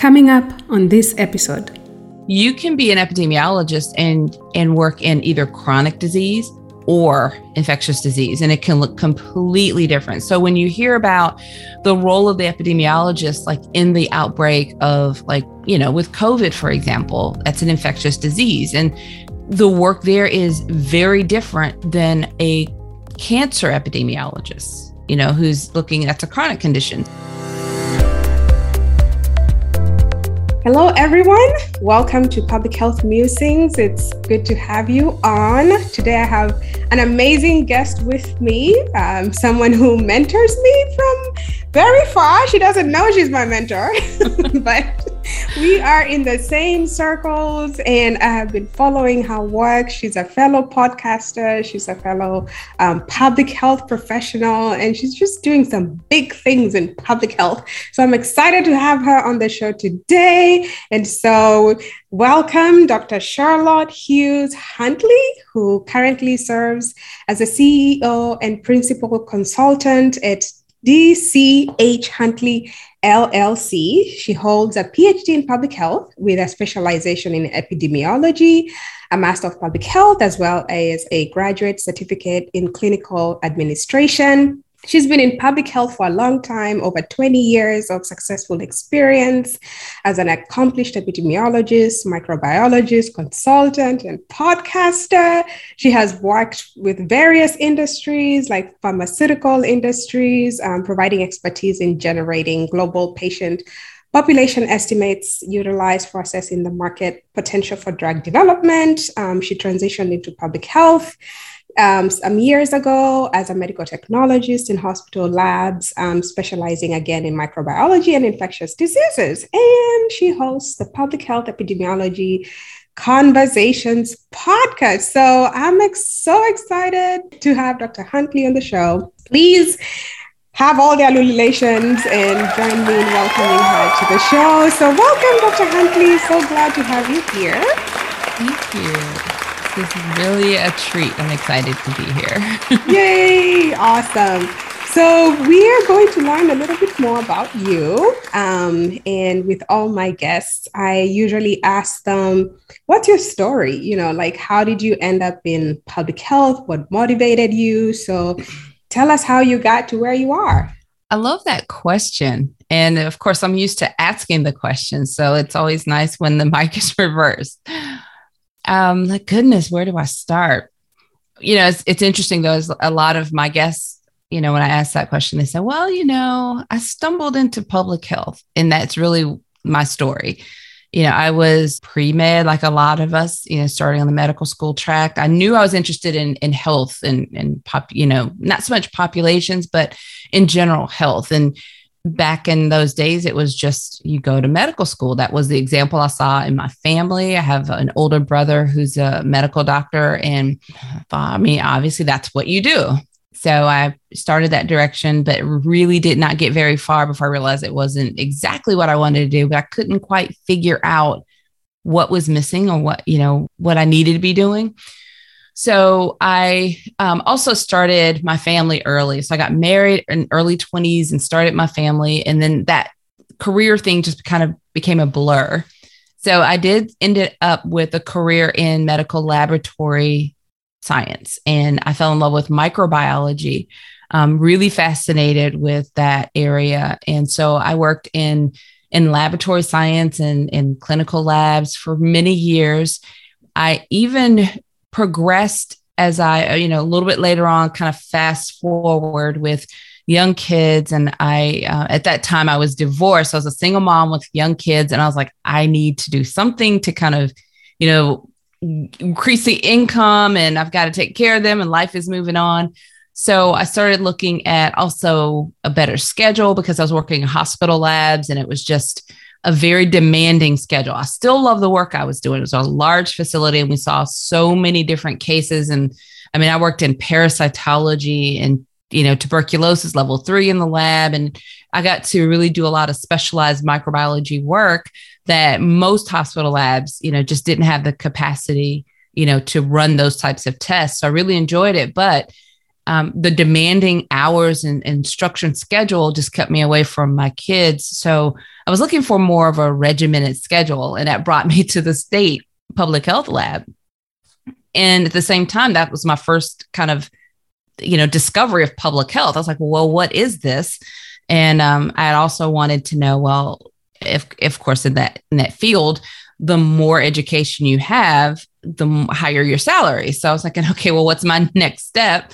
Coming up on this episode. You can be an epidemiologist and and work in either chronic disease or infectious disease and it can look completely different. So when you hear about the role of the epidemiologist like in the outbreak of like, you know, with COVID for example, that's an infectious disease and the work there is very different than a cancer epidemiologist, you know, who's looking at a chronic condition. Hello, everyone. Welcome to Public Health Musings. It's good to have you on. Today, I have an amazing guest with me, um, someone who mentors me from very far. She doesn't know she's my mentor, but we are in the same circles and I have been following her work. She's a fellow podcaster, she's a fellow um, public health professional, and she's just doing some big things in public health. So I'm excited to have her on the show today. And so, welcome Dr. Charlotte Hughes Huntley, who currently serves as a CEO and principal consultant at DCH Huntley LLC. She holds a PhD in public health with a specialization in epidemiology, a Master of Public Health, as well as a graduate certificate in clinical administration. She's been in public health for a long time, over 20 years of successful experience as an accomplished epidemiologist, microbiologist, consultant, and podcaster. She has worked with various industries like pharmaceutical industries, um, providing expertise in generating global patient population estimates utilized for assessing the market potential for drug development. Um, she transitioned into public health um, some years ago as a medical technologist in hospital labs, um, specializing again in microbiology and infectious diseases. And she hosts the Public Health Epidemiology Conversations podcast. So I'm ex- so excited to have Dr. Huntley on the show. Please have all the allulations and join me in welcoming her to the show. So, welcome, Dr. Huntley. So glad to have you here. Thank you. This is really a treat. I'm excited to be here. Yay! Awesome. So, we are going to learn a little bit more about you. Um, and with all my guests, I usually ask them, What's your story? You know, like, how did you end up in public health? What motivated you? So, tell us how you got to where you are. I love that question. And of course, I'm used to asking the question. So, it's always nice when the mic is reversed um, like goodness, where do I start? You know, it's, it's interesting though. A lot of my guests, you know, when I ask that question, they say, "Well, you know, I stumbled into public health, and that's really my story." You know, I was pre med, like a lot of us. You know, starting on the medical school track. I knew I was interested in in health and and pop. You know, not so much populations, but in general health and back in those days, it was just you go to medical school. That was the example I saw in my family. I have an older brother who's a medical doctor, and uh, I mean, obviously, that's what you do. So I started that direction, but really did not get very far before I realized it wasn't exactly what I wanted to do, but I couldn't quite figure out what was missing or what, you know, what I needed to be doing. So I um, also started my family early. So I got married in early 20s and started my family. And then that career thing just kind of became a blur. So I did end up with a career in medical laboratory science. And I fell in love with microbiology. Really fascinated with that area. And so I worked in in laboratory science and in clinical labs for many years. I even progressed as I, uh, you know, a little bit later on, kind of fast forward with young kids. And I, uh, at that time, I was divorced. I was a single mom with young kids. And I was like, I need to do something to kind of, you know, increase the income and I've got to take care of them and life is moving on. So I started looking at also a better schedule because I was working in hospital labs and it was just, a very demanding schedule. I still love the work I was doing. It was a large facility and we saw so many different cases. And I mean, I worked in parasitology and, you know, tuberculosis level three in the lab. And I got to really do a lot of specialized microbiology work that most hospital labs, you know, just didn't have the capacity, you know, to run those types of tests. So I really enjoyed it. But um, the demanding hours and, and schedule just kept me away from my kids. So I was looking for more of a regimented schedule, and that brought me to the state public health lab. And at the same time, that was my first kind of, you know, discovery of public health. I was like, well, what is this? And um, I also wanted to know, well, if, if of course in that in that field, the more education you have, the higher your salary. So I was like, okay, well, what's my next step?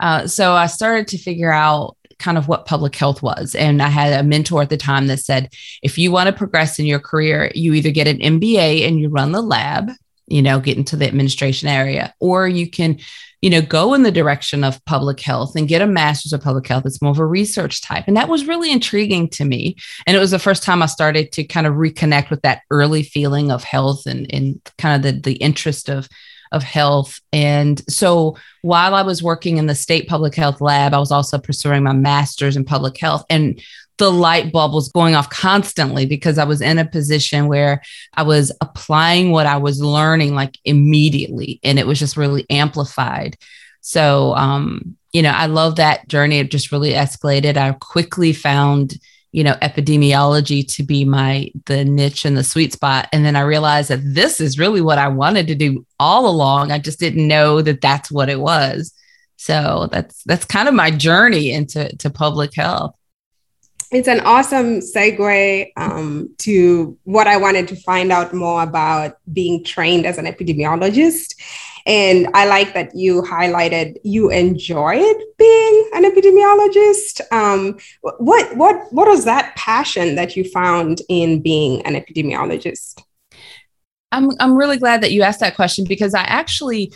Uh, so I started to figure out kind of what public health was. And I had a mentor at the time that said, if you want to progress in your career, you either get an MBA and you run the lab, you know, get into the administration area, or you can, you know, go in the direction of public health and get a master's of public health. It's more of a research type. And that was really intriguing to me. And it was the first time I started to kind of reconnect with that early feeling of health and, and kind of the, the interest of of health. And so while I was working in the state public health lab, I was also pursuing my master's in public health. And the light bulb was going off constantly because I was in a position where I was applying what I was learning like immediately. And it was just really amplified. So, um, you know, I love that journey. It just really escalated. I quickly found you know epidemiology to be my the niche and the sweet spot. And then i realized that this is really what i wanted to do all along. I just didn't know that that's what it was. So that's that's kind of my journey into to public health. It's an awesome segue um, to what I wanted to find out more about being trained as an epidemiologist. And I like that you highlighted you enjoyed being an epidemiologist. Um, what what what was that passion that you found in being an epidemiologist? I'm I'm really glad that you asked that question because I actually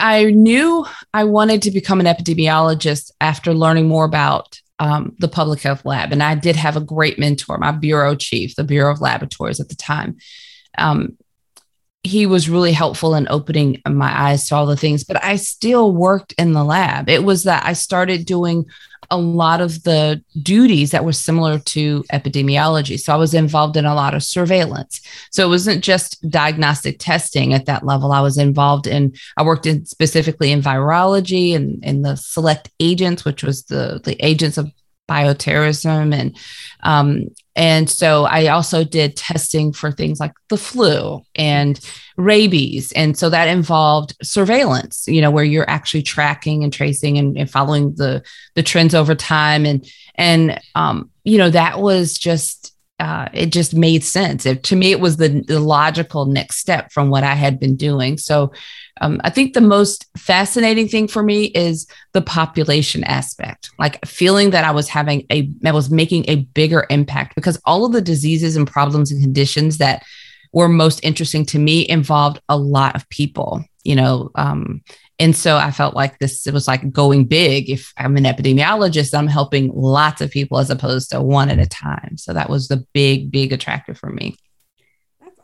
I knew I wanted to become an epidemiologist after learning more about um, the public health lab. And I did have a great mentor, my bureau chief, the Bureau of Laboratories at the time. Um, he was really helpful in opening my eyes to all the things, but I still worked in the lab. It was that I started doing a lot of the duties that were similar to epidemiology. So I was involved in a lot of surveillance. So it wasn't just diagnostic testing at that level. I was involved in, I worked in specifically in virology and in the select agents, which was the, the agents of bioterrorism and um, and so I also did testing for things like the flu and rabies. And so that involved surveillance, you know, where you're actually tracking and tracing and, and following the the trends over time. And and um, you know, that was just uh, it just made sense. It, to me, it was the, the logical next step from what I had been doing. So um, I think the most fascinating thing for me is the population aspect, like feeling that I was having a, I was making a bigger impact because all of the diseases and problems and conditions that were most interesting to me involved a lot of people, you know. Um, and so I felt like this it was like going big. If I'm an epidemiologist, I'm helping lots of people as opposed to one at a time. So that was the big, big attractor for me.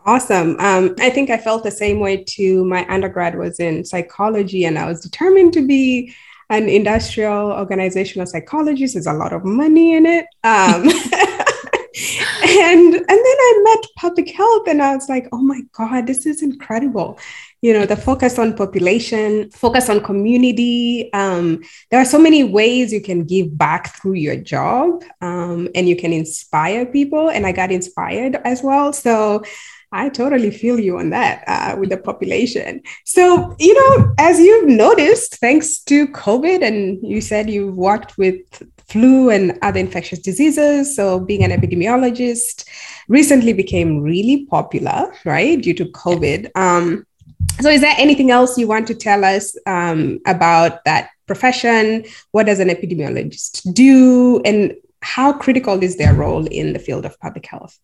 Awesome. Um, I think I felt the same way too. My undergrad was in psychology, and I was determined to be an industrial organizational psychologist. There's a lot of money in it. Um, and and then I met public health, and I was like, oh my god, this is incredible. You know, the focus on population, focus on community. Um, there are so many ways you can give back through your job, um, and you can inspire people. And I got inspired as well. So I totally feel you on that uh, with the population. So, you know, as you've noticed, thanks to COVID, and you said you've worked with flu and other infectious diseases. So, being an epidemiologist recently became really popular, right, due to COVID. Um, so, is there anything else you want to tell us um, about that profession? What does an epidemiologist do? And how critical is their role in the field of public health?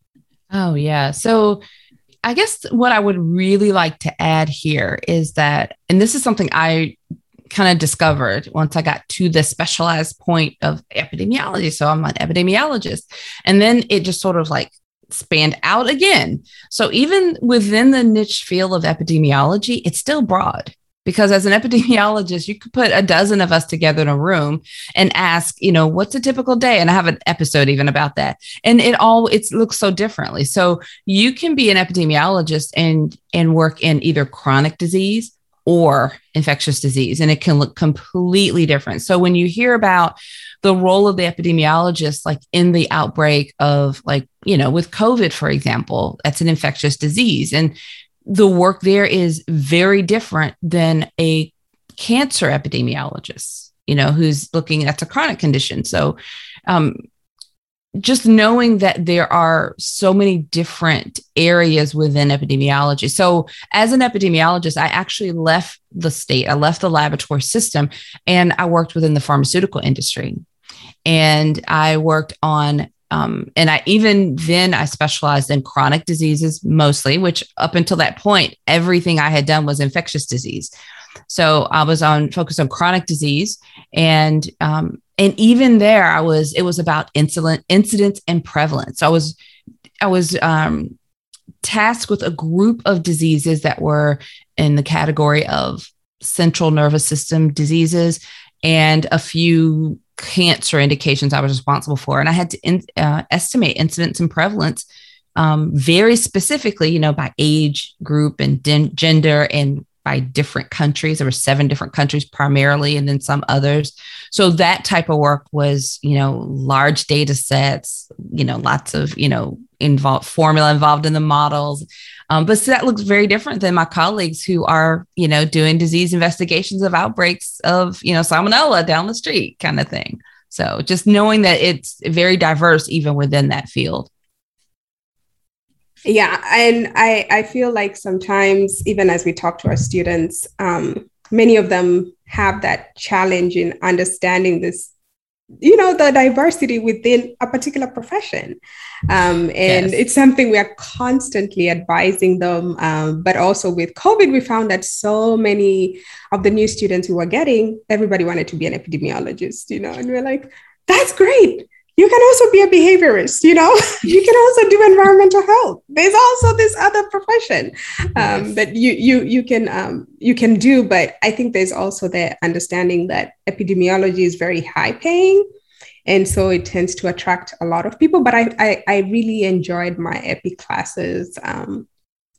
Oh, yeah. So, I guess what I would really like to add here is that, and this is something I kind of discovered once I got to the specialized point of epidemiology. So I'm an epidemiologist. And then it just sort of like spanned out again. So even within the niche field of epidemiology, it's still broad because as an epidemiologist you could put a dozen of us together in a room and ask you know what's a typical day and i have an episode even about that and it all it looks so differently so you can be an epidemiologist and and work in either chronic disease or infectious disease, and it can look completely different. So when you hear about the role of the epidemiologist, like in the outbreak of, like, you know, with COVID, for example, that's an infectious disease. And the work there is very different than a cancer epidemiologist, you know, who's looking at a chronic condition. So, um, just knowing that there are so many different areas within epidemiology. So, as an epidemiologist, I actually left the state, I left the laboratory system, and I worked within the pharmaceutical industry. And I worked on, um, and I even then I specialized in chronic diseases mostly, which up until that point, everything I had done was infectious disease. So I was on focused on chronic disease, and um, and even there, I was it was about incident incidence and prevalence. So I was I was um, tasked with a group of diseases that were in the category of central nervous system diseases and a few cancer indications I was responsible for, and I had to in, uh, estimate incidence and prevalence um, very specifically, you know, by age group and den- gender and by different countries. There were seven different countries primarily, and then some others. So that type of work was, you know, large data sets, you know, lots of, you know, involved formula involved in the models. Um, but so that looks very different than my colleagues who are, you know, doing disease investigations of outbreaks of, you know, salmonella down the street kind of thing. So just knowing that it's very diverse even within that field yeah and i i feel like sometimes even as we talk to our students um, many of them have that challenge in understanding this you know the diversity within a particular profession um, and yes. it's something we are constantly advising them um, but also with covid we found that so many of the new students who were getting everybody wanted to be an epidemiologist you know and we're like that's great you can also be a behaviorist you know? You can also do environmental health. There's also this other profession um, that you you you can um, you can do but i think there's also the understanding that epidemiology is very high paying and so it tends to attract a lot of people but i i, I really enjoyed my epi classes um,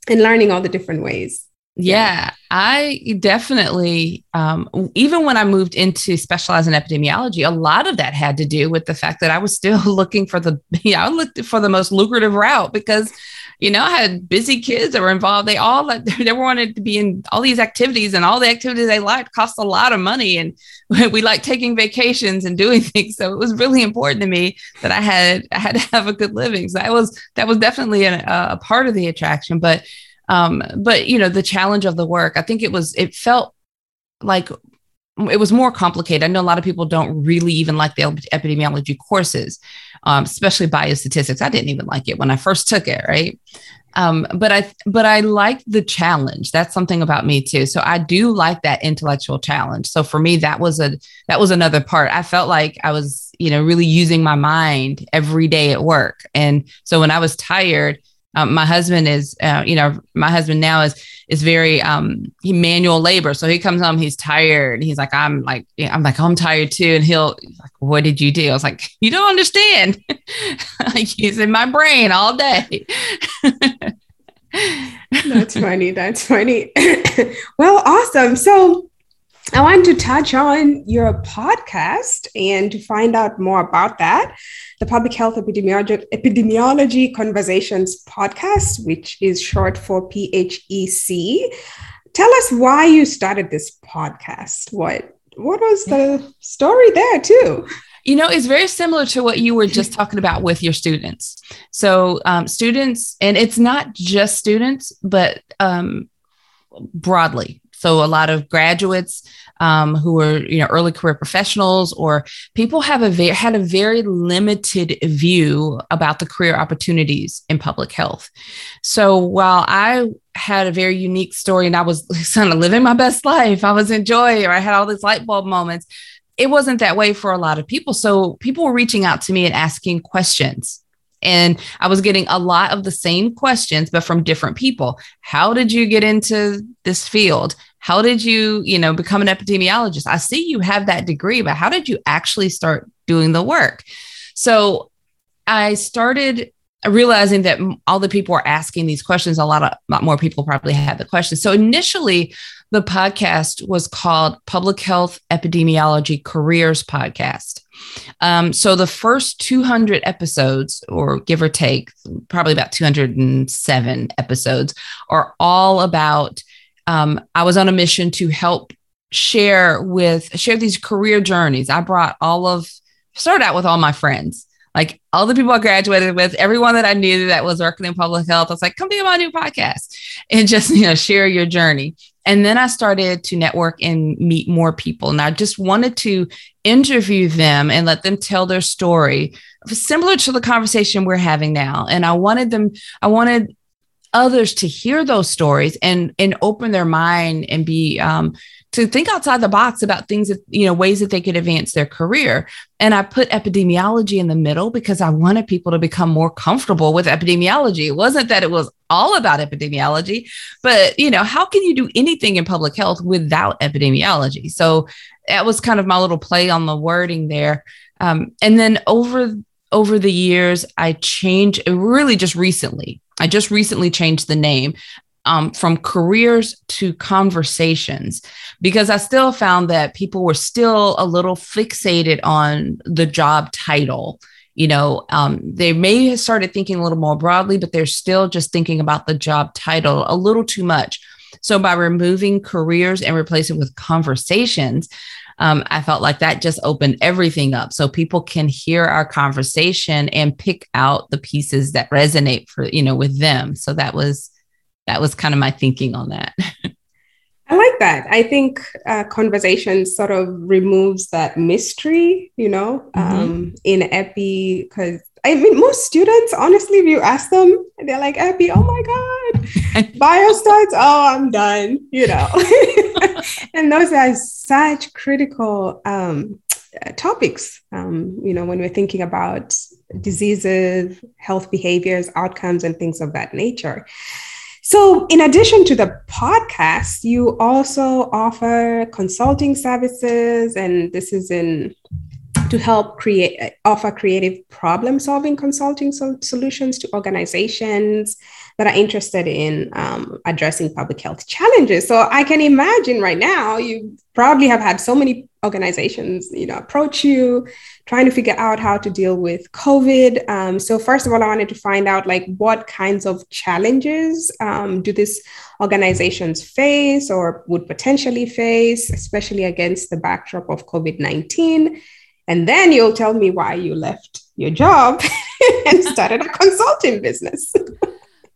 and learning all the different ways yeah, I definitely, um, even when I moved into specializing in epidemiology, a lot of that had to do with the fact that I was still looking for the, yeah, I looked for the most lucrative route because, you know, I had busy kids that were involved. They all, they wanted to be in all these activities and all the activities they liked cost a lot of money. And we like taking vacations and doing things. So it was really important to me that I had, I had to have a good living. So that was, that was definitely a, a part of the attraction. But um, but you know, the challenge of the work, I think it was, it felt like it was more complicated. I know a lot of people don't really even like the epidemiology courses, um, especially biostatistics. I didn't even like it when I first took it, right? Um, but I but I like the challenge. That's something about me too. So I do like that intellectual challenge. So for me, that was a that was another part. I felt like I was, you know, really using my mind every day at work. And so when I was tired, um, my husband is, uh, you know, my husband now is is very um, he manual labor. So he comes home, he's tired. He's like, I'm like, I'm like, oh, I'm tired too. And he'll like, what did you do? I was like, you don't understand. like he's in my brain all day. That's funny. That's funny. well, awesome. So I want to touch on your podcast and to find out more about that. The Public Health Epidemiology, Epidemiology Conversations podcast, which is short for PHEC. Tell us why you started this podcast. What what was the story there too? You know, it's very similar to what you were just talking about with your students. So, um, students, and it's not just students, but um, broadly. So, a lot of graduates, um, who are you know early career professionals or people have a very had a very limited view about the career opportunities in public health. So while I had a very unique story and I was kind of living my best life, I was enjoying, or I had all these light bulb moments. It wasn't that way for a lot of people. So people were reaching out to me and asking questions and I was getting a lot of the same questions, but from different people. How did you get into this field? How did you, you know, become an epidemiologist? I see you have that degree, but how did you actually start doing the work? So I started realizing that all the people were asking these questions. A lot of lot more people probably had the questions. So initially, the podcast was called Public Health Epidemiology Careers Podcast. Um, so the first 200 episodes, or give or take, probably about 207 episodes, are all about. Um, I was on a mission to help share with share these career journeys. I brought all of started out with all my friends like all the people I graduated with, everyone that I knew that was working in public health, I was like, come be on my new podcast and just, you know, share your journey. And then I started to network and meet more people. And I just wanted to interview them and let them tell their story, similar to the conversation we're having now. And I wanted them, I wanted others to hear those stories and and open their mind and be um, to think outside the box about things that you know ways that they could advance their career. And i put epidemiology in the middle because i wanted people to become more comfortable with epidemiology. It wasn't that it was all about epidemiology but you know how can you do anything in public health without epidemiology? So that was kind of my little play on the wording there. Um, and then over over the years i changed really just recently I just recently changed the name um, from careers to conversations because I still found that people were still a little fixated on the job title. You know, um, they may have started thinking a little more broadly, but they're still just thinking about the job title a little too much. So by removing careers and replacing with conversations, um, I felt like that just opened everything up so people can hear our conversation and pick out the pieces that resonate for, you know, with them. So that was, that was kind of my thinking on that. I like that. I think uh, conversation sort of removes that mystery, you know, mm-hmm. um, in epi because I mean, most students, honestly, if you ask them, they're like, Epi, oh my God, biostats, oh, I'm done, you know. and those are such critical um, topics, um, you know, when we're thinking about diseases, health behaviors, outcomes, and things of that nature. So, in addition to the podcast, you also offer consulting services, and this is in to help create offer creative problem solving consulting so- solutions to organizations that are interested in um, addressing public health challenges. So i can imagine right now you probably have had so many organizations you know approach you trying to figure out how to deal with covid um, so first of all i wanted to find out like what kinds of challenges um, do these organizations face or would potentially face especially against the backdrop of covid-19 and then you'll tell me why you left your job and started a consulting business.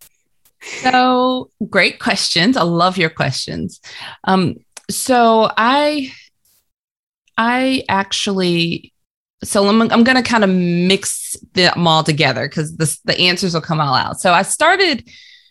so great questions. I love your questions. Um, so I, I actually, so I'm, I'm going to kind of mix them all together because the, the answers will come all out. So I started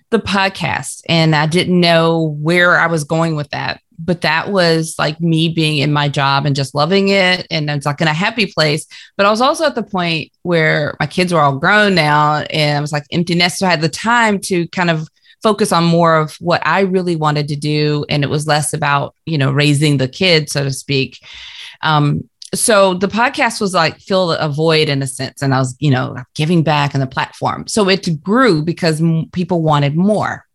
the podcast and I didn't know where I was going with that but that was like me being in my job and just loving it and it's like in a happy place. But i was also at the point where my kids were all grown now and i was like empty nest. So i had the time to kind of focus on more of what i really wanted to do and it was less about you know raising the kids so to speak um, so the podcast was like fill a void in a sense and i was you know giving back on the platform so it grew because m- people wanted more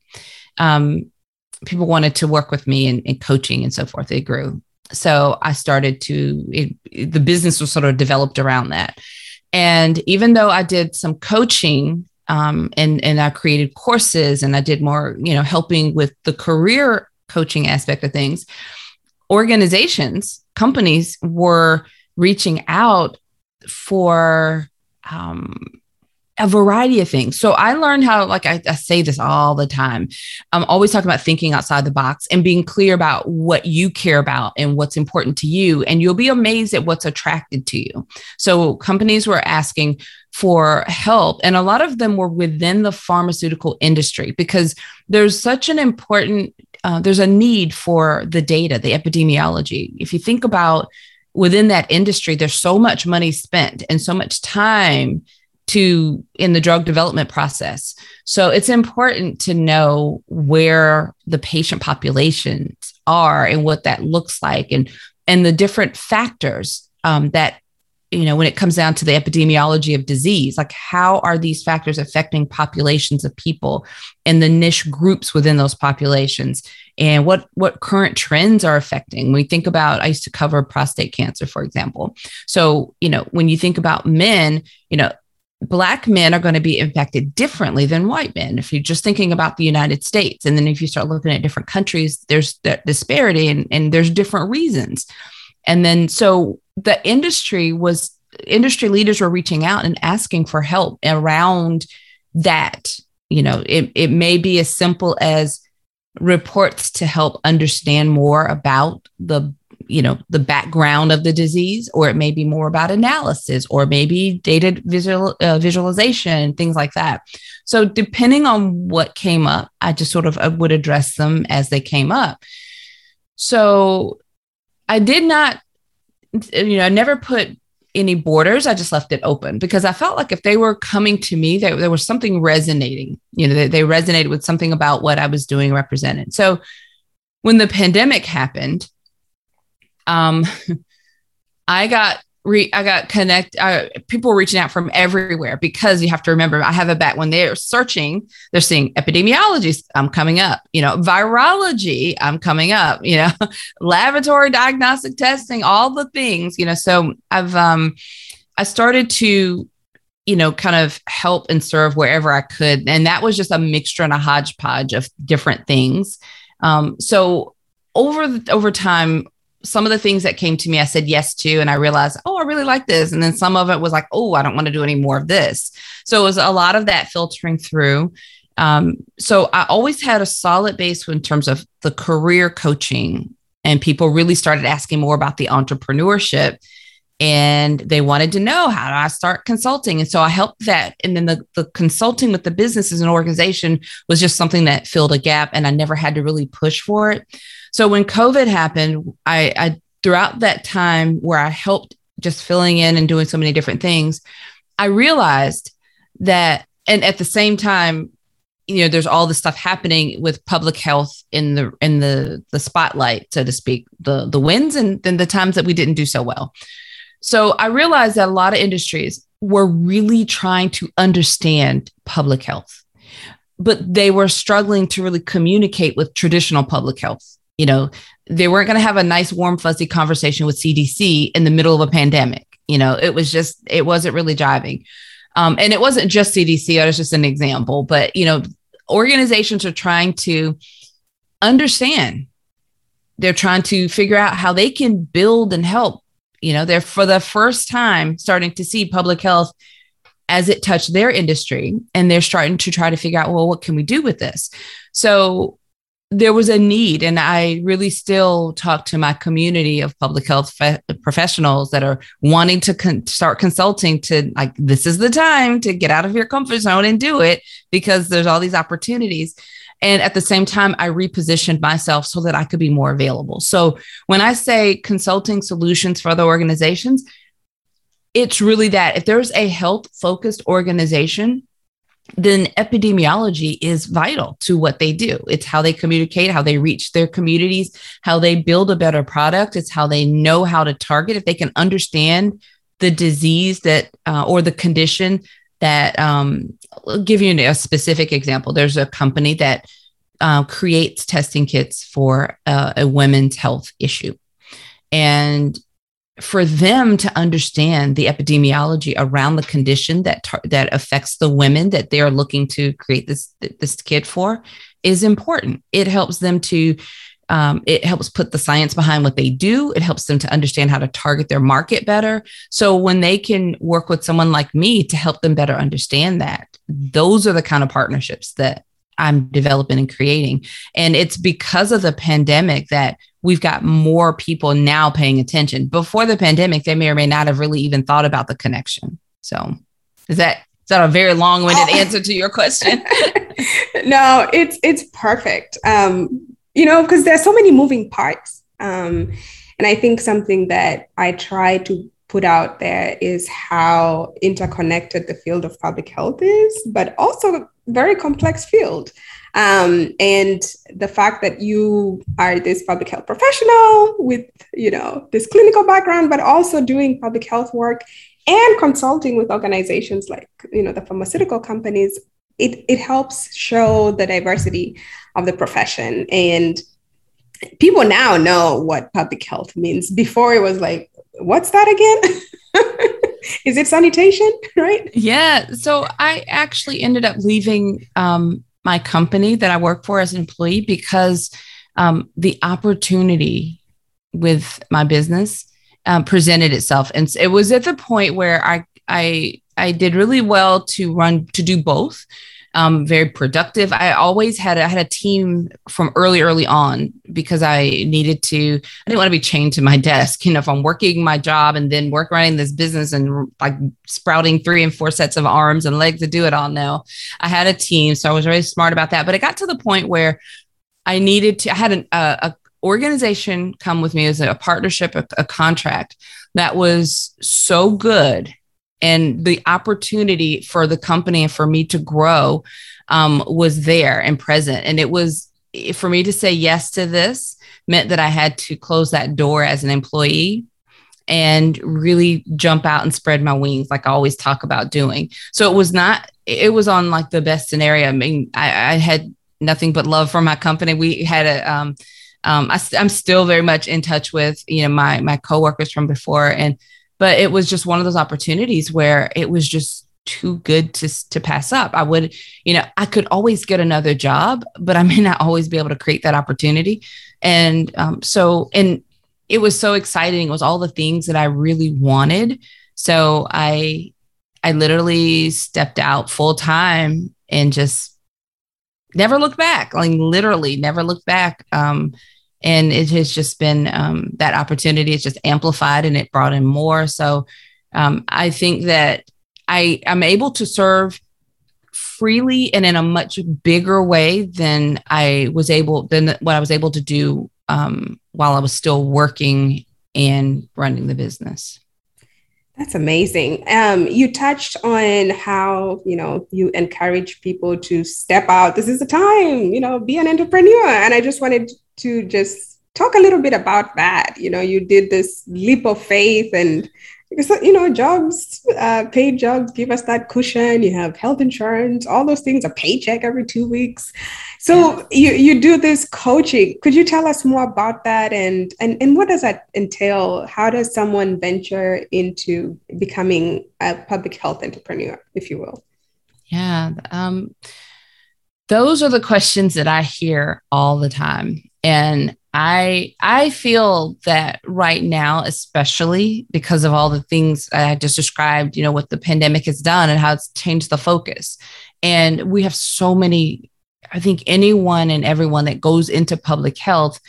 um, people wanted to work with me in, in coaching and so forth. It grew. So I started to, it, the business was sort of developed around that. And even though I did some coaching um, and, and I created courses and I did more, you know, helping with the career coaching aspect of things, organizations, companies were reaching out for um, a variety of things. So I learned how, like I, I, say this all the time. I'm always talking about thinking outside the box and being clear about what you care about and what's important to you. And you'll be amazed at what's attracted to you. So companies were asking for help, and a lot of them were within the pharmaceutical industry because there's such an important, uh, there's a need for the data, the epidemiology. If you think about within that industry, there's so much money spent and so much time to in the drug development process. So it's important to know where the patient populations are and what that looks like and and the different factors um, that you know when it comes down to the epidemiology of disease like how are these factors affecting populations of people and the niche groups within those populations? And what what current trends are affecting? When we think about i used to cover prostate cancer for example. So you know when you think about men you know black men are going to be impacted differently than white men. If you're just thinking about the united states and then if you start looking at different countries there's that disparity and, and there's different reasons. And then so the industry was industry leaders were reaching out and asking for help around that. You know it, it may be as simple as reports to help understand more about the you know the background of the disease or it may be more about analysis or maybe data visual uh, visualization things like that. So depending on what came up i just sort of uh, would address them as they came up. So i did not you know i never put any borders. I just left it open because i felt like if they were coming to me there, there was something resonating. You know they, they resonated with something about what i was doing represented so when the pandemic happened um, I got re- I got connect. Uh, people reaching out from everywhere because you have to remember I have a back when they're searching, they're seeing epidemiology. I'm coming up. You know, virology. I'm coming up. You know, laboratory diagnostic testing. All the things. You know, so I've um, I started to you know, kind of help and serve wherever I could. And that was just a mixture and a hodgepodge of different things. Um, so over over time, some of the things that came to me, I said yes to, and I realized, oh, I really like this. And then some of it was like, oh, I don't want to do any more of this. So it was a lot of that filtering through. Um, so I always had a solid base in terms of the career coaching, and people really started asking more about the entrepreneurship. And they wanted to know how do I start consulting? And so I helped that. And then the, the consulting with the businesses and organization was just something that filled a gap, and I never had to really push for it. So when COVID happened, I, I throughout that time where I helped just filling in and doing so many different things, I realized that, and at the same time, you know, there's all this stuff happening with public health in the in the the spotlight, so to speak, the the wins and then the times that we didn't do so well. So I realized that a lot of industries were really trying to understand public health, but they were struggling to really communicate with traditional public health you know, they weren't going to have a nice, warm, fuzzy conversation with CDC in the middle of a pandemic. You know, it was just, it wasn't really jiving. Um, and it wasn't just CDC, that was just an example. But, you know, organizations are trying to understand, they're trying to figure out how they can build and help. You know, they're for the first time starting to see public health as it touched their industry and they're starting to try to figure out well what can we do with this so there was a need and i really still talk to my community of public health fe- professionals that are wanting to con- start consulting to like this is the time to get out of your comfort zone and do it because there's all these opportunities. And at the same time i repositioned myself so that i could be more available. So when i say consulting solutions for other organizations it's really that if there's a health focused organization then epidemiology is vital to what they do. It's how they communicate, how they reach their communities, how they build a better product. It's how they know how to target. If they can understand the disease that uh, or the condition that, um, I'll give you a specific example. There's a company that uh, creates testing kits for uh, a women's health issue. And for them to understand the epidemiology around the condition that tar- that affects the women that they are looking to create this this kit for is important. It helps them to um, it helps put the science behind what they do. It helps them to understand how to target their market better. So when they can work with someone like me to help them better understand that, those are the kind of partnerships that I'm developing and creating. And it's because of the pandemic that we've got more people now paying attention. Before the pandemic, they may or may not have really even thought about the connection. So is that is that a very long-winded oh. answer to your question? no, it's it's perfect. Um, you know, because there's so many moving parts. Um, and I think something that I try to put out there is how interconnected the field of public health is, but also very complex field. Um, and the fact that you are this public health professional with, you know, this clinical background, but also doing public health work and consulting with organizations like, you know, the pharmaceutical companies, it, it helps show the diversity of the profession. And people now know what public health means. Before it was like, what's that again? Is it sanitation? Right? Yeah. So I actually ended up leaving um, my company that I work for as an employee because um, the opportunity with my business um, presented itself, and it was at the point where I I I did really well to run to do both um, very productive. I always had I had a team from early, early on because I needed to. I didn't want to be chained to my desk. You know, if I'm working my job and then work running this business and like sprouting three and four sets of arms and legs to do it all now. I had a team, so I was very smart about that. But it got to the point where I needed to. I had an, a, a organization come with me as a partnership, a, a contract that was so good and the opportunity for the company and for me to grow um, was there and present. And it was for me to say yes to this meant that I had to close that door as an employee and really jump out and spread my wings like I always talk about doing. So it was not, it was on like the best scenario. I mean, I, I had nothing but love for my company. We had a, um, um, I, am still very much in touch with, you know, my, my coworkers from before and but it was just one of those opportunities where it was just too good to to pass up. I would, you know, I could always get another job, but I may not always be able to create that opportunity. And um, so, and it was so exciting. It was all the things that I really wanted. So I, I literally stepped out full time and just never looked back. Like literally never looked back. Um, and it has just been um, that opportunity is just amplified and it brought in more so um, i think that i am able to serve freely and in a much bigger way than i was able than what i was able to do um, while i was still working and running the business that's amazing. Um, you touched on how you know you encourage people to step out. This is the time, you know, be an entrepreneur. And I just wanted to just talk a little bit about that. You know, you did this leap of faith and because you know jobs uh, paid jobs give us that cushion. You have health insurance all those things a paycheck every two weeks. So you, you do this coaching. Could you tell us more about that? And, and and what does that entail? How does someone venture into becoming a public health entrepreneur if you will? Yeah um, those are the questions that i hear all the time and I I feel that right now, especially because of all the things I just described, you know, what the pandemic has done and how it's changed the focus. And we have so many, I think anyone and everyone that goes into public health,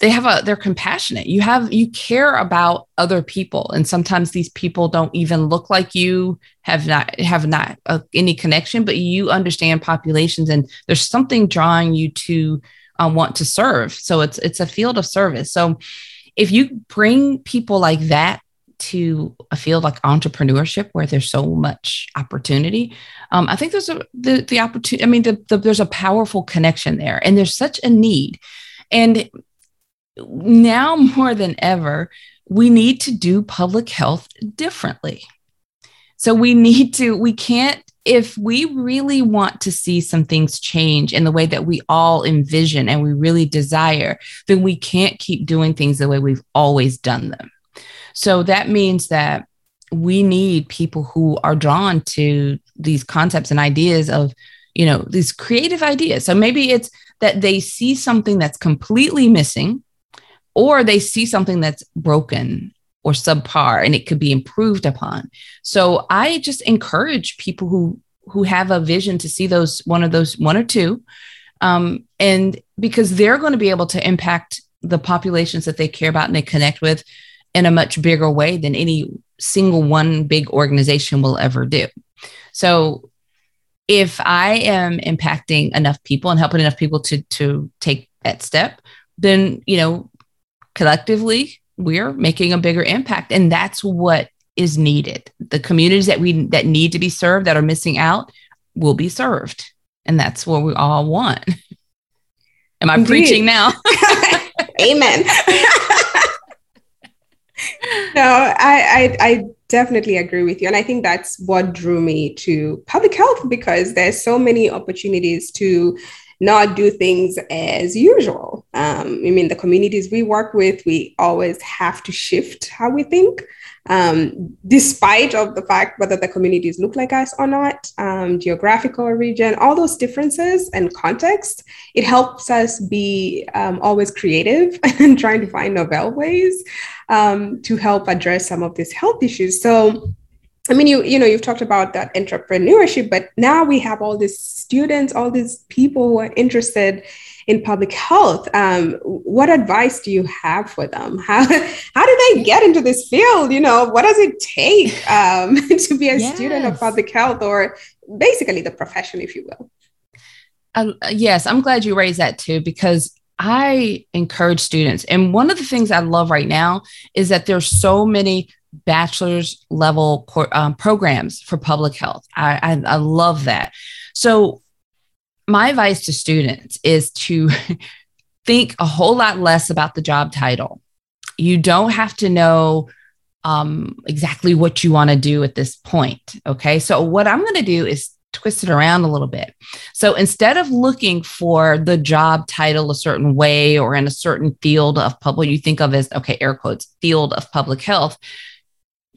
they have a they're compassionate. You have you care about other people. And sometimes these people don't even look like you, have not have not uh, any connection, but you understand populations and there's something drawing you to uh, want to serve. So it's it's a field of service. So if you bring people like that to a field like entrepreneurship where there's so much opportunity, um, I think there's a the the opportunity. I mean, the, the, there's a powerful connection there, and there's such a need. And now more than ever, we need to do public health differently. So we need to, we can't if we really want to see some things change in the way that we all envision and we really desire, then we can't keep doing things the way we've always done them. So that means that we need people who are drawn to these concepts and ideas of, you know, these creative ideas. So maybe it's that they see something that's completely missing or they see something that's broken or subpar and it could be improved upon. So I just encourage people who who have a vision to see those one of those one or two um, and because they're going to be able to impact the populations that they care about and they connect with in a much bigger way than any single one big organization will ever do. So if I am impacting enough people and helping enough people to to take that step, then you know collectively we're making a bigger impact and that's what is needed the communities that we that need to be served that are missing out will be served And that's what we all want. Am I Indeed. preaching now? Amen. no, I, I I definitely agree with you. And I think that's what drew me to public health because there's so many opportunities to not do things as usual. Um, I mean, the communities we work with, we always have to shift how we think, um, despite of the fact whether the communities look like us or not, um, geographical region, all those differences and context. It helps us be um, always creative and trying to find novel ways um, to help address some of these health issues. So I mean, you you know, you've talked about that entrepreneurship, but now we have all these students, all these people who are interested in public health. Um, what advice do you have for them? How how do they get into this field? You know, what does it take um, to be a yes. student of public health, or basically the profession, if you will? Uh, yes, I'm glad you raised that too, because I encourage students, and one of the things I love right now is that there's so many bachelor's level um, programs for public health. I, I, I love that. So, my advice to students is to think a whole lot less about the job title. You don't have to know um, exactly what you want to do at this point. Okay. So, what I'm going to do is twist it around a little bit. So, instead of looking for the job title a certain way or in a certain field of public, you think of as, okay, air quotes, field of public health,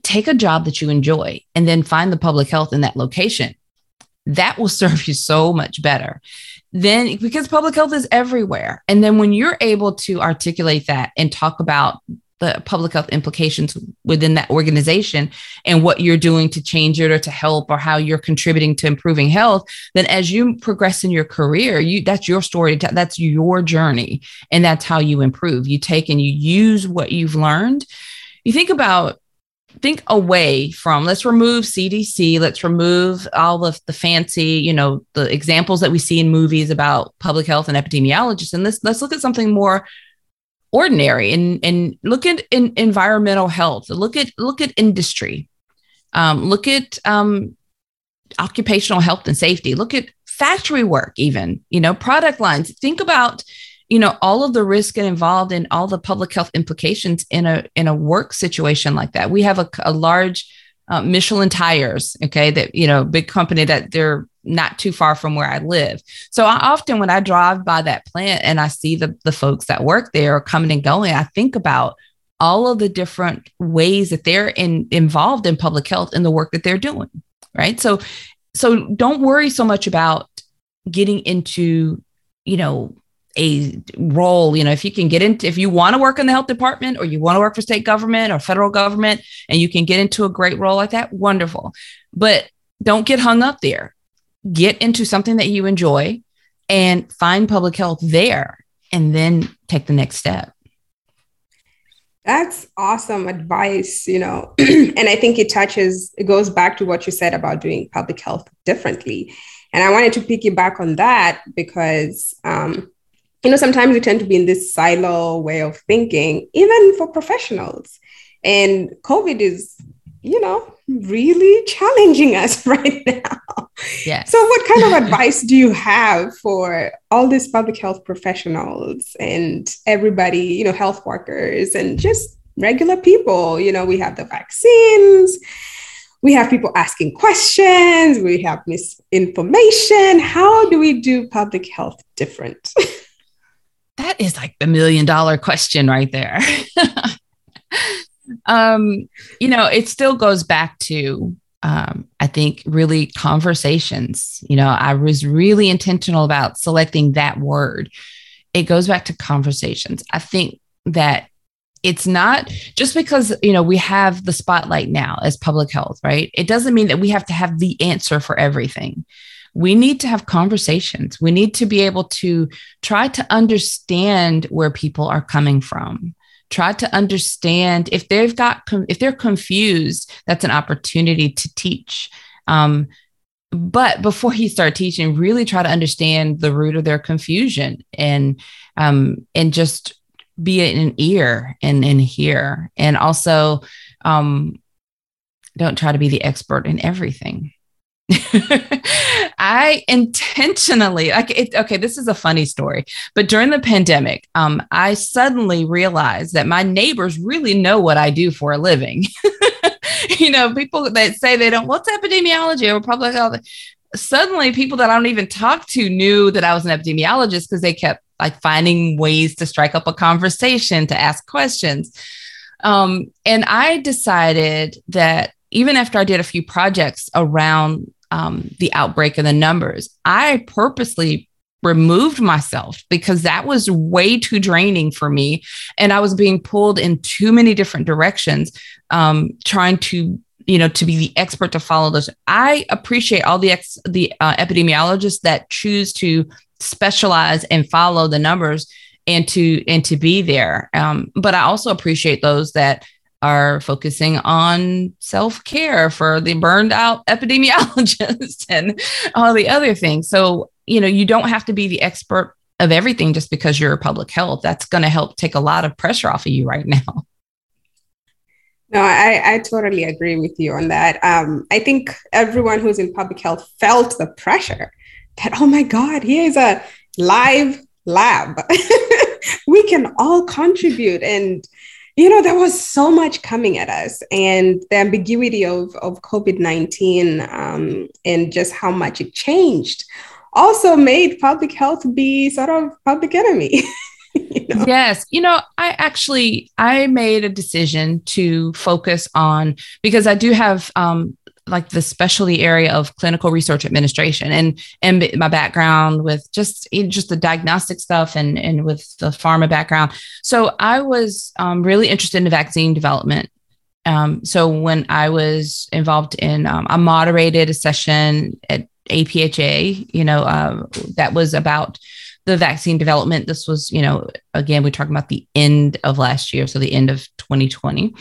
take a job that you enjoy and then find the public health in that location. That will serve you so much better. Then, because public health is everywhere. And then when you're able to articulate that and talk about the public health implications within that organization and what you're doing to change it or to help or how you're contributing to improving health then as you progress in your career you that's your story that's your journey and that's how you improve you take and you use what you've learned you think about think away from let's remove cdc let's remove all of the fancy you know the examples that we see in movies about public health and epidemiologists. And let's let's look at something more ordinary and and look at in environmental health. Look at look at industry. Um, look at um, occupational health and safety. Look at factory work even you know product lines. Think about you know all of the risk involved in all the public health implications in a in a work situation like that. We have a, a large uh, michelin tires okay that you know big company that they're not too far from where i live. So i often when i drive by that plant and i see the the folks that work there coming and going i think about all of the different ways that they're in, involved in public health in the work that they're doing right? So so don't worry so much about getting into you know a role you know if you can get into if you want to work in the health department or you want to work for state government or federal government and you can get into a great role like that wonderful. But don't get hung up there. Get into something that you enjoy and find public health there and then take the next step. That's awesome advice you know and i think it touches it goes back to what you said about doing public health differently. And i wanted to piggyback on that because um, you know, sometimes we tend to be in this silo way of thinking, even for professionals. And COVID is, you know, really challenging us right now. Yeah. So, what kind of advice do you have for all these public health professionals and everybody, you know, health workers and just regular people? You know, we have the vaccines, we have people asking questions, we have misinformation. How do we do public health different? that is like the million dollar question right there. um, you know, it still goes back to um, I think really conversations. You know, I was really intentional about selecting that word. It goes back to conversations. I think that it's not just because you know we have the spotlight now as public health right it doesn't mean that we have to have the answer for everything we need to have conversations. We need to be able to try to understand where people are coming from. Try to understand if they've got, if they're confused, that's an opportunity to teach. Um, but before you start teaching, really try to understand the root of their confusion and um, and just be an ear and and hear. And also, um, don't try to be the expert in everything I intentionally like it. Okay, this is a funny story, but during the pandemic, um, I suddenly realized that my neighbors really know what I do for a living. you know, people that say they don't. What's epidemiology or public health? Suddenly, people that I don't even talk to knew that I was an epidemiologist because they kept like finding ways to strike up a conversation to ask questions. Um, and I decided that even after I did a few projects around um, the outbreak and the numbers, I purposely removed myself because that was way too draining for me. And I was being pulled in too many different directions, um, trying to you know to be the expert to follow this. I appreciate all the ex the uh, epidemiologists that choose to specialize and follow the numbers and to and to be there. Um, but i also appreciate those that are focusing on self care for the burned out epidemiologists and all the other things. So, you know, you don't have to be the expert of everything just because you're public health. That's going to help take a lot of pressure off of you right now. No, I, I totally agree with you on that. Um, I think everyone who's in public health felt the pressure that, oh my God, here's a live lab. we can all contribute. And you know, there was so much coming at us, and the ambiguity of, of COVID 19 um, and just how much it changed also made public health be sort of public enemy. you know? Yes. You know, I actually I made a decision to focus on because I do have um, like the specialty area of clinical research administration. And and my background with just just the diagnostic stuff and and with the pharma background. So i was um, really interested in the vaccine development. Um, so when i was involved in um, i moderated a session at apha you know uh, that was about the vaccine development. This was you know again we're talking about the end of last year so the end of 2020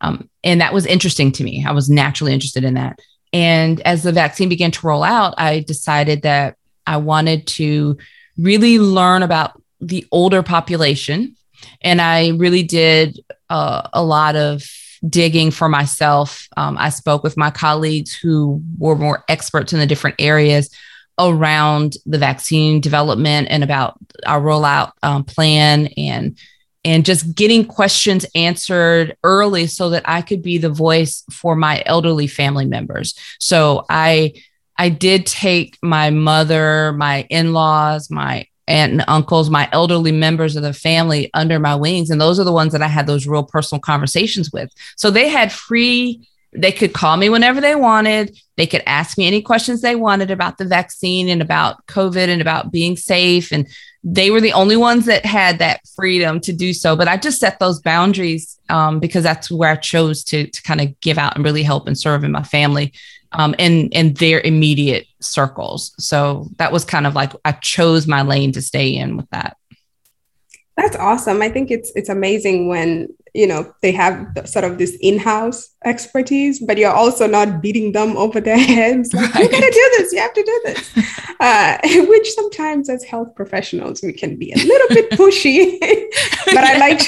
um, and that was interesting to me. I was naturally interested in that. And as the vaccine began to roll out, I decided that I wanted to really learn about the older population. And I really did uh, a lot of digging for myself. Um, I spoke with my colleagues who were more experts in the different areas around the vaccine development and about our rollout um, plan and and just getting questions answered early so that I could be the voice for my elderly family members. So I I did take my mother, my in-laws, my aunt and uncles, my elderly members of the family under my wings and those are the ones that I had those real personal conversations with. So they had free they could call me whenever they wanted. They could ask me any questions they wanted about the vaccine and about COVID and about being safe and they were the only ones that had that freedom to do so. But I just set those boundaries um, because that's where I chose to, to kind of give out and really help and serve in my family um, and in their immediate circles. So that was kind of like I chose my lane to stay in with that. That's awesome. I think it's it's amazing when you know they have sort of this in-house expertise, but you're also not beating them over their heads. Like, right. You gotta do this. You have to do this. uh, which sometimes, as health professionals, we can be a little bit pushy. but I like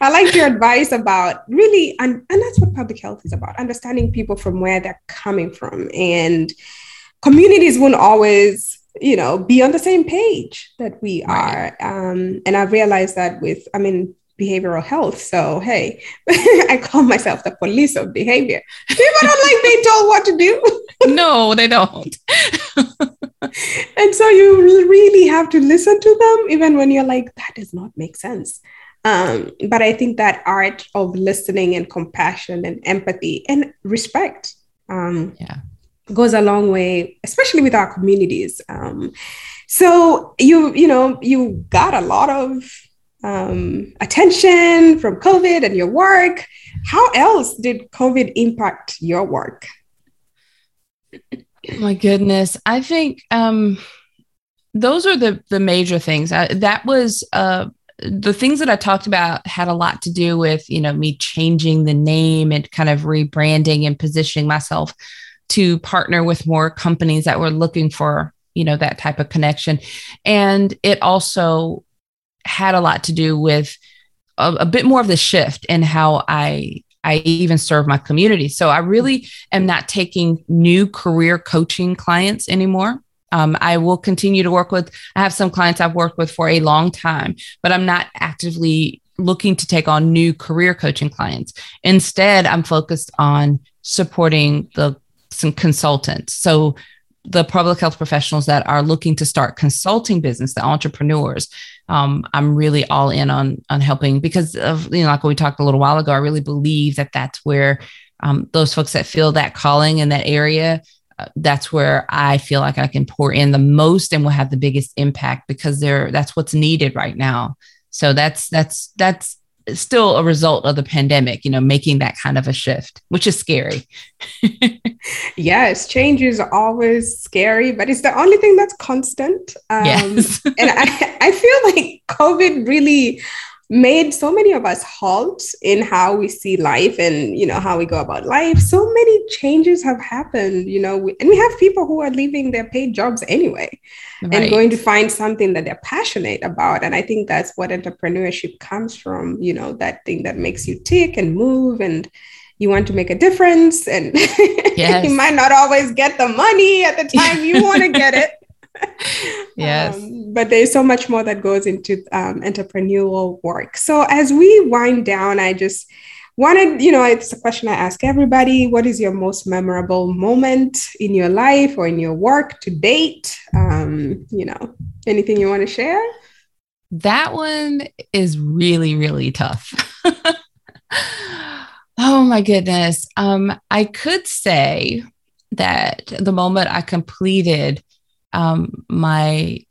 I like your advice about really, and and that's what public health is about: understanding people from where they're coming from, and communities won't always you know be on the same page that we right. are um, and i realized that with i mean behavioral health. So hey i call myself the police of behavior. People don't like being told what to do. No they don't. And so you really have to listen to them even when you're like that does not make sense. Um, but i think that art of listening and compassion and empathy and respect um, yeah. goes a long way, especially with our communities. Um, so you you know you got a lot of um, attention from COVID and your work. How else did COVID impact your work? My goodness, I think um, those are the the major things. I, that was uh, the things that I talked about had a lot to do with you know me changing the name and kind of rebranding and positioning myself to partner with more companies that were looking for you know that type of connection and it also had a lot to do with a, a bit more of the shift in how i I even serve my community. So I really am not taking new career coaching clients anymore. Um, I will continue to work with, I have some clients I've worked with for a long time, but I'm not actively looking to take on new career coaching clients. Instead, I'm focused on supporting the some consultants. So the public health professionals that are looking to start consulting business, the entrepreneurs, um, I'm really all in on on helping because of you know like we talked a little while ago. I really believe that that's where um, those folks that feel that calling in that area. Uh, that's where I feel like I can pour in the most and will have the biggest impact because they're that's what's needed right now. So that's that's that's still a result of the pandemic, you know, making that kind of a shift, which is scary. yes, change is always scary, but it's the only thing that's constant. Um, yes. and I, I feel like COVID really made so many of us halt in how we see life and you know how we go about life so many changes have happened you know we, and we have people who are leaving their paid jobs anyway right. and going to find something that they're passionate about and i think that's what entrepreneurship comes from you know that thing that makes you tick and move and you want to make a difference and yes. you might not always get the money at the time you want to get it yes. Um, but there's so much more that goes into um, entrepreneurial work. So as we wind down, I just wanted, you know, it's a question I ask everybody. What is your most memorable moment in your life or in your work to date? Um, you know, anything you want to share? That one is really, really tough. oh my goodness. Um, I could say that the moment I completed um, my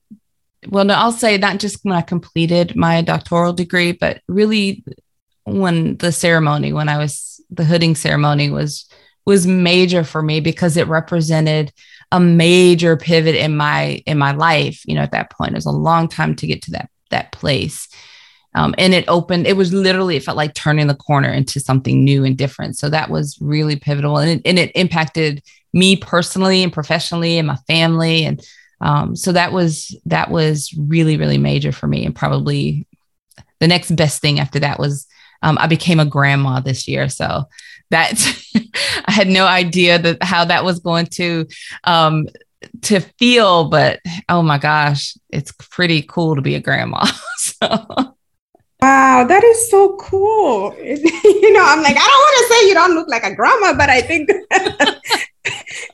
well, no, I'll say not just when I completed my doctoral degree, but really when the ceremony, when I was the hooding ceremony was was major for me because it represented a major pivot in my in my life. You know, at that point, it was a long time to get to that that place. Um, and it opened it was literally it felt like turning the corner into something new and different so that was really pivotal and it, and it impacted me personally and professionally and my family and um, so that was that was really really major for me and probably the next best thing after that was um, i became a grandma this year so that i had no idea that how that was going to um, to feel but oh my gosh it's pretty cool to be a grandma so Wow, that is so cool. you know, I'm like, I don't want to say you don't look like a grandma, but I think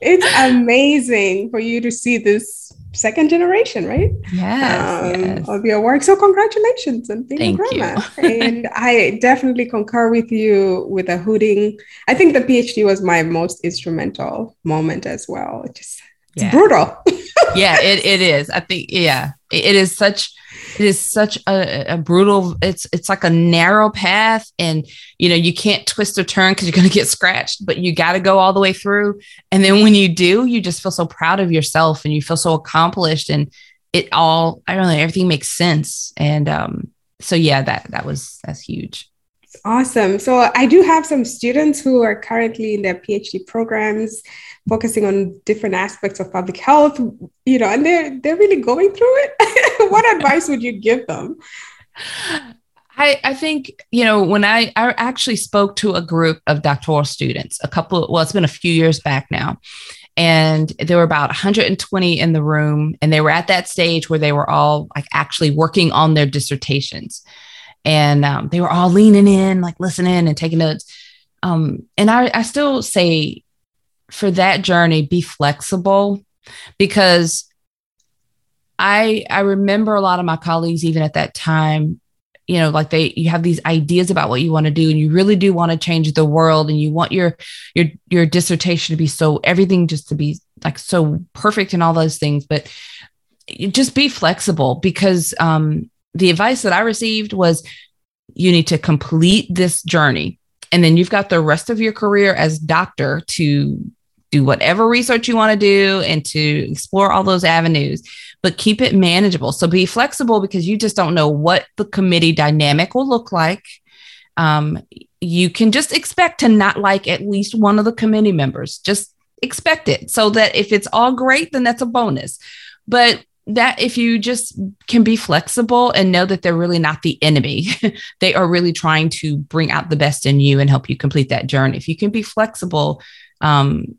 it's amazing for you to see this second generation, right? Yes, um, yes. Of your work. So congratulations on being Thank a grandma. and I definitely concur with you with the hooding. I think the PhD was my most instrumental moment as well. It just it's yeah. brutal. yeah, it, it is. I think, yeah, it, it is such it is such a, a, brutal it's it's like a narrow path and you know you can't twist or turn because you're going to get scratched but you got to go all the way through. And then when you do you just feel so proud of yourself and you feel so accomplished and it all i don't know everything makes sense. And um so yeah that that was that's huge awesome so i do have some students who are currently in their phd programs focusing on different aspects of public health, you know, and they're they're really going through it. what advice would you give them? I, I think, you know, when I, I actually spoke to a group of doctoral students, a couple, well, it's been a few years back now. And there were about 120 in the room, and they were at that stage where they were all like actually working on their dissertations. And um, they were all leaning in, like listening and taking notes. Um, and I, I still say for that journey be flexible because I I remember a lot of my colleagues even at that time you know like they you have these ideas about what you want to do and you really do want to change the world and you want your your your dissertation to be so everything just to be like so perfect and all those things but just be flexible because um the advice that I received was you need to complete this journey and then you've got the rest of your career as doctor to do whatever research you want to do and to explore all those avenues, but keep it manageable. So be flexible because you just don't know what the committee dynamic will look like. Um, you can just expect to not like at least one of the committee members. Just expect it so that if it's all great, then that's a bonus. But that if you just can be flexible and know that they're really not the enemy, they are really trying to bring out the best in you and help you complete that journey. If you can be flexible, um,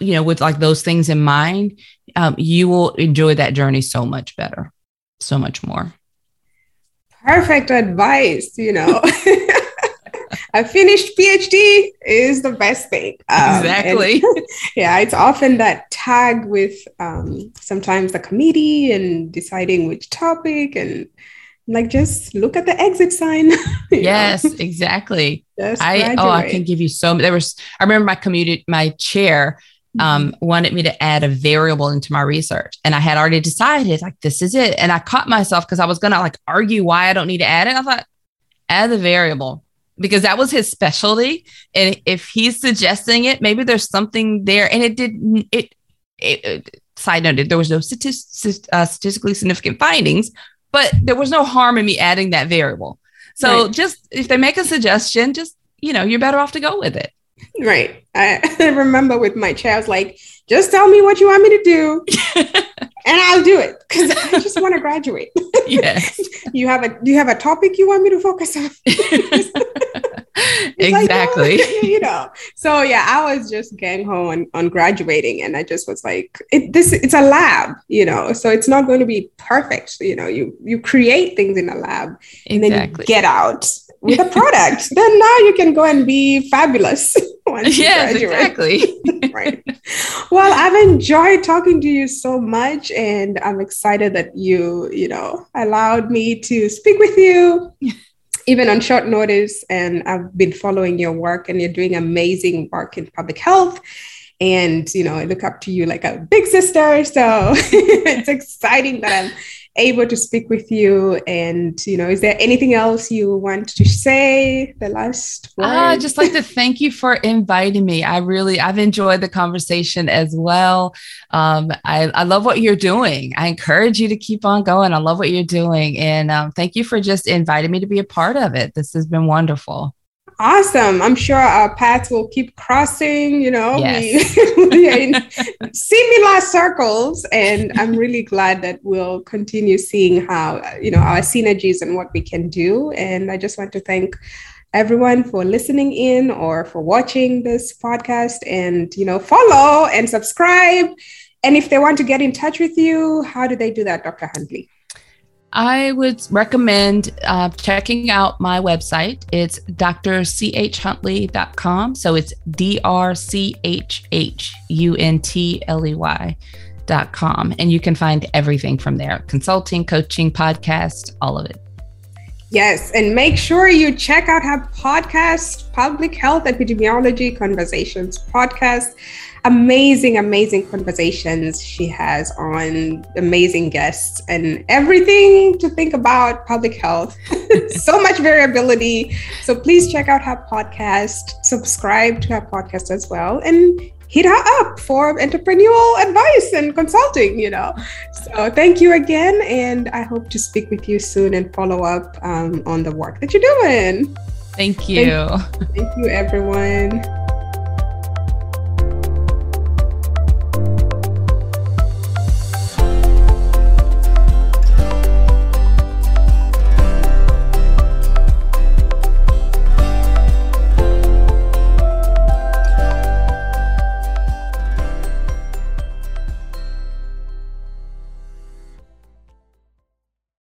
you know, with like those things in mind, um, you will enjoy that journey so much better, so much more. Perfect advice, you know. a finished PhD is the best thing. Um, exactly. And, yeah, it's often that tag with um, sometimes the committee and deciding which topic and like just look at the exit sign. yes, know? exactly. Just I graduate. oh, I can give you so. There was I remember my community, my chair um, mm-hmm. wanted me to add a variable into my research. And I had already decided, like, this is it. And I caught myself because I was going to like argue why I don't need to add it. I thought, add the variable because that was his specialty. And if he's suggesting it, maybe there's something there. And it did, it, it, it side noted, there was no statist, uh, statistically significant findings, but there was no harm in me adding that variable. So right. just if they make a suggestion, just, you know, you're better off to go with it. Right. I, I remember with my was like, just tell me what you want me to do and I'll do it because I just want to graduate. Yes. you have a you have a topic you want me to focus on? exactly. Like, oh, you know. So yeah, I was just gang ho on, on graduating and I just was like, it, this it's a lab, you know. So it's not going to be perfect. You know, you you create things in a lab and exactly. then you get out with a product. then now you can go and be fabulous. yes, exactly. right. Well, I've enjoyed talking to you so much, and I'm excited that you, you know, allowed me to speak with you. Even on short notice, and I've been following your work, and you're doing amazing work in public health and you know i look up to you like a big sister so it's exciting that i'm able to speak with you. And, you know, is there anything else you want to say? The last word? I just like to thank you for inviting me. I really, I've enjoyed the conversation as well. Um, I, I love what you're doing. I encourage you to keep on going. I love what you're doing. And um, thank you for just inviting me to be a part of it. This has been wonderful. Awesome. I'm sure our paths will keep crossing, you know, yes. we, we in similar circles. And I'm really glad that we'll continue seeing how, you know, our synergies and what we can do. And I just want to thank everyone for listening in or for watching this podcast and, you know, follow and subscribe. And if they want to get in touch with you, how do they do that, Dr. Huntley? I would recommend uh, checking out my website. It's drchhuntley.com. So it's D R C H H U N T L E Y.com. And you can find everything from there consulting, coaching, podcast, all of it. Yes. And make sure you check out her podcast, Public Health Epidemiology Conversations podcast amazing, amazing conversations she has on amazing guests and everything to think about public health. so much variability. So please check out her podcast, subscribe to her podcast as well, and hit her up for entrepreneurial advice and consulting, you know. So thank you again. And I hope to speak with you soon and follow up um, on the work that you're doing. Thank you. Thank, thank you, everyone.